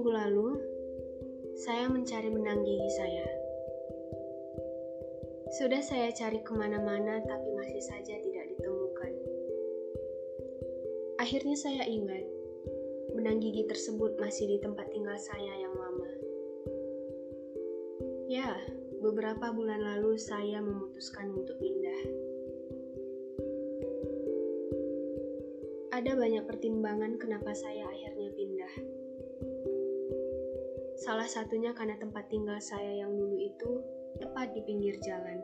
minggu lalu, saya mencari benang gigi saya. Sudah saya cari ke mana-mana, tapi masih saja tidak ditemukan. Akhirnya saya ingat, benang gigi tersebut masih di tempat tinggal saya yang lama. Ya, beberapa bulan lalu saya memutuskan untuk pindah. Ada banyak pertimbangan kenapa saya akhirnya pindah. Salah satunya karena tempat tinggal saya yang dulu itu tepat di pinggir jalan.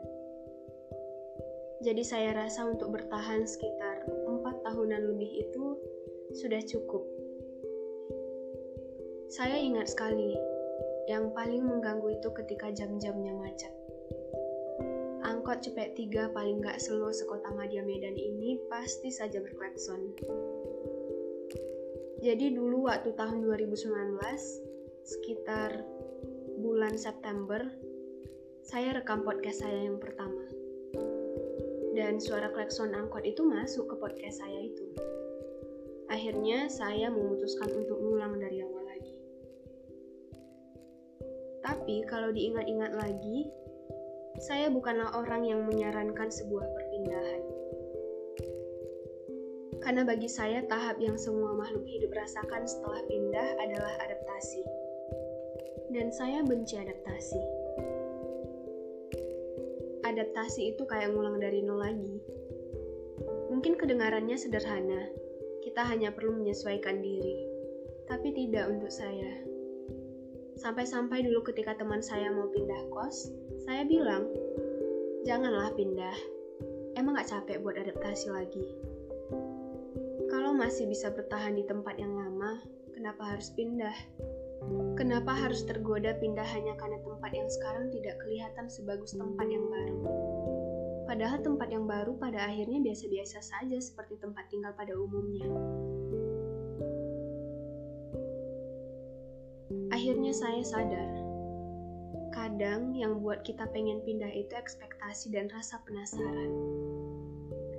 Jadi saya rasa untuk bertahan sekitar empat tahunan lebih itu sudah cukup. Saya ingat sekali, yang paling mengganggu itu ketika jam-jamnya macet. Angkot cepet tiga paling gak slow sekota Madia Medan ini pasti saja berklakson. Jadi dulu waktu tahun 2019, sekitar bulan September, saya rekam podcast saya yang pertama. Dan suara klakson angkot itu masuk ke podcast saya itu. Akhirnya saya memutuskan untuk ngulang dari awal lagi. Tapi kalau diingat-ingat lagi, saya bukanlah orang yang menyarankan sebuah perpindahan. Karena bagi saya tahap yang semua makhluk hidup rasakan setelah pindah adalah adaptasi dan saya benci adaptasi. Adaptasi itu kayak ngulang dari nol lagi. Mungkin kedengarannya sederhana, kita hanya perlu menyesuaikan diri, tapi tidak untuk saya. Sampai-sampai dulu ketika teman saya mau pindah kos, saya bilang, janganlah pindah, emang gak capek buat adaptasi lagi. Kalau masih bisa bertahan di tempat yang lama, kenapa harus pindah? Kenapa harus tergoda pindah hanya karena tempat yang sekarang tidak kelihatan sebagus tempat yang baru? Padahal tempat yang baru pada akhirnya biasa-biasa saja seperti tempat tinggal pada umumnya. Akhirnya saya sadar, kadang yang buat kita pengen pindah itu ekspektasi dan rasa penasaran.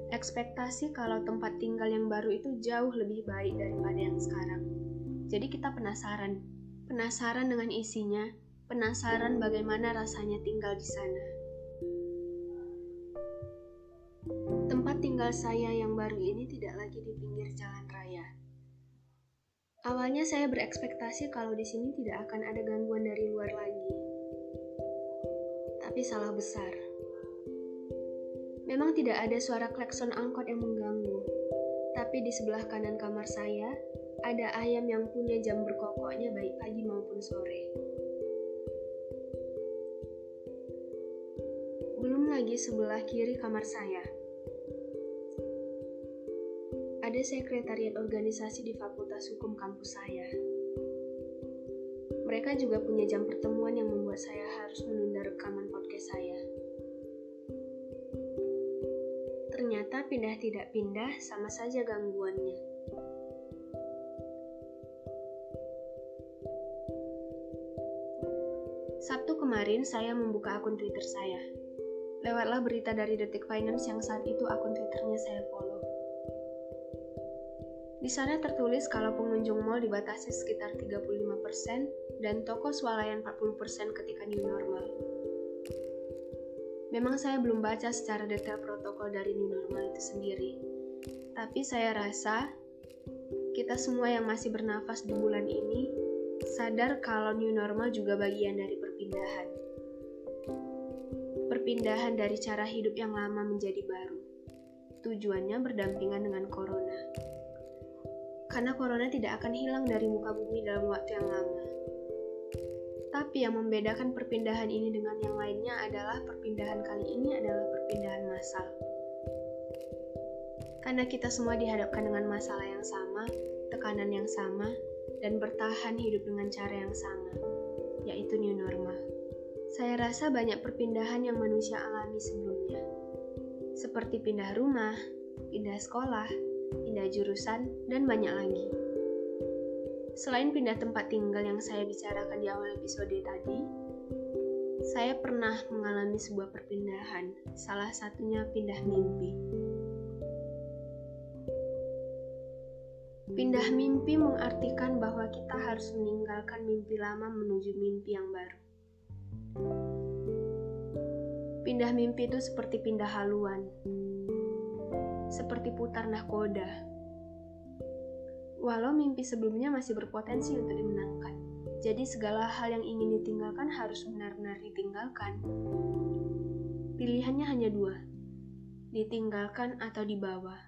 Ekspektasi kalau tempat tinggal yang baru itu jauh lebih baik daripada yang sekarang. Jadi kita penasaran, Penasaran dengan isinya, penasaran bagaimana rasanya tinggal di sana. Tempat tinggal saya yang baru ini tidak lagi di pinggir jalan raya. Awalnya saya berekspektasi kalau di sini tidak akan ada gangguan dari luar lagi. Tapi salah besar. Memang tidak ada suara klakson angkot yang mengganggu. Tapi di sebelah kanan kamar saya ada ayam yang punya jam berkokoknya baik pagi maupun sore. Belum lagi sebelah kiri kamar saya. Ada sekretariat organisasi di Fakultas Hukum kampus saya. Mereka juga punya jam pertemuan yang membuat saya harus menunda rekaman podcast saya. Ternyata pindah tidak pindah sama saja gangguannya. Sabtu kemarin saya membuka akun Twitter saya. Lewatlah berita dari Detik Finance yang saat itu akun Twitternya saya follow. Di sana tertulis kalau pengunjung mall dibatasi sekitar 35% dan toko swalayan 40% ketika new normal. Memang saya belum baca secara detail protokol dari new normal itu sendiri. Tapi saya rasa kita semua yang masih bernafas di bulan ini sadar kalau new normal juga bagian dari perpindahan. Perpindahan dari cara hidup yang lama menjadi baru. Tujuannya berdampingan dengan corona. Karena corona tidak akan hilang dari muka bumi dalam waktu yang lama. Tapi yang membedakan perpindahan ini dengan yang lainnya adalah perpindahan kali ini adalah perpindahan massal. Karena kita semua dihadapkan dengan masalah yang sama, tekanan yang sama, dan bertahan hidup dengan cara yang sama, yaitu new normal. Saya rasa banyak perpindahan yang manusia alami sebelumnya, seperti pindah rumah, pindah sekolah, pindah jurusan, dan banyak lagi. Selain pindah tempat tinggal yang saya bicarakan di awal episode tadi, saya pernah mengalami sebuah perpindahan, salah satunya pindah mimpi. Pindah mimpi mengartikan bahwa kita harus meninggalkan mimpi lama menuju mimpi yang baru. Pindah mimpi itu seperti pindah haluan, seperti putar nahkoda. Walau mimpi sebelumnya masih berpotensi untuk dimenangkan, jadi segala hal yang ingin ditinggalkan harus benar-benar ditinggalkan. Pilihannya hanya dua, ditinggalkan atau dibawa.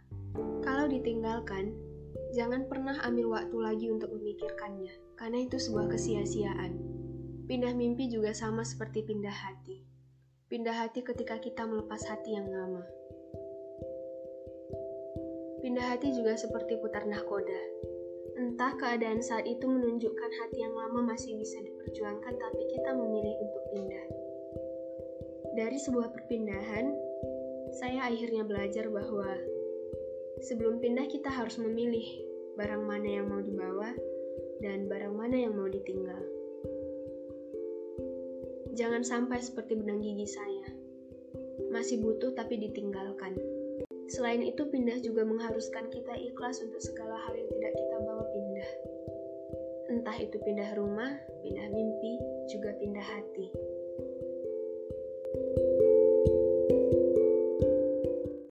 Kalau ditinggalkan, Jangan pernah ambil waktu lagi untuk memikirkannya, karena itu sebuah kesia-siaan. Pindah mimpi juga sama seperti pindah hati. Pindah hati ketika kita melepas hati yang lama. Pindah hati juga seperti putar nahkoda. Entah keadaan saat itu menunjukkan hati yang lama masih bisa diperjuangkan, tapi kita memilih untuk pindah. Dari sebuah perpindahan, saya akhirnya belajar bahwa Sebelum pindah kita harus memilih barang mana yang mau dibawa dan barang mana yang mau ditinggal. Jangan sampai seperti benang gigi saya. Masih butuh tapi ditinggalkan. Selain itu, pindah juga mengharuskan kita ikhlas untuk segala hal yang tidak kita bawa pindah. Entah itu pindah rumah, pindah mimpi, juga pindah hati.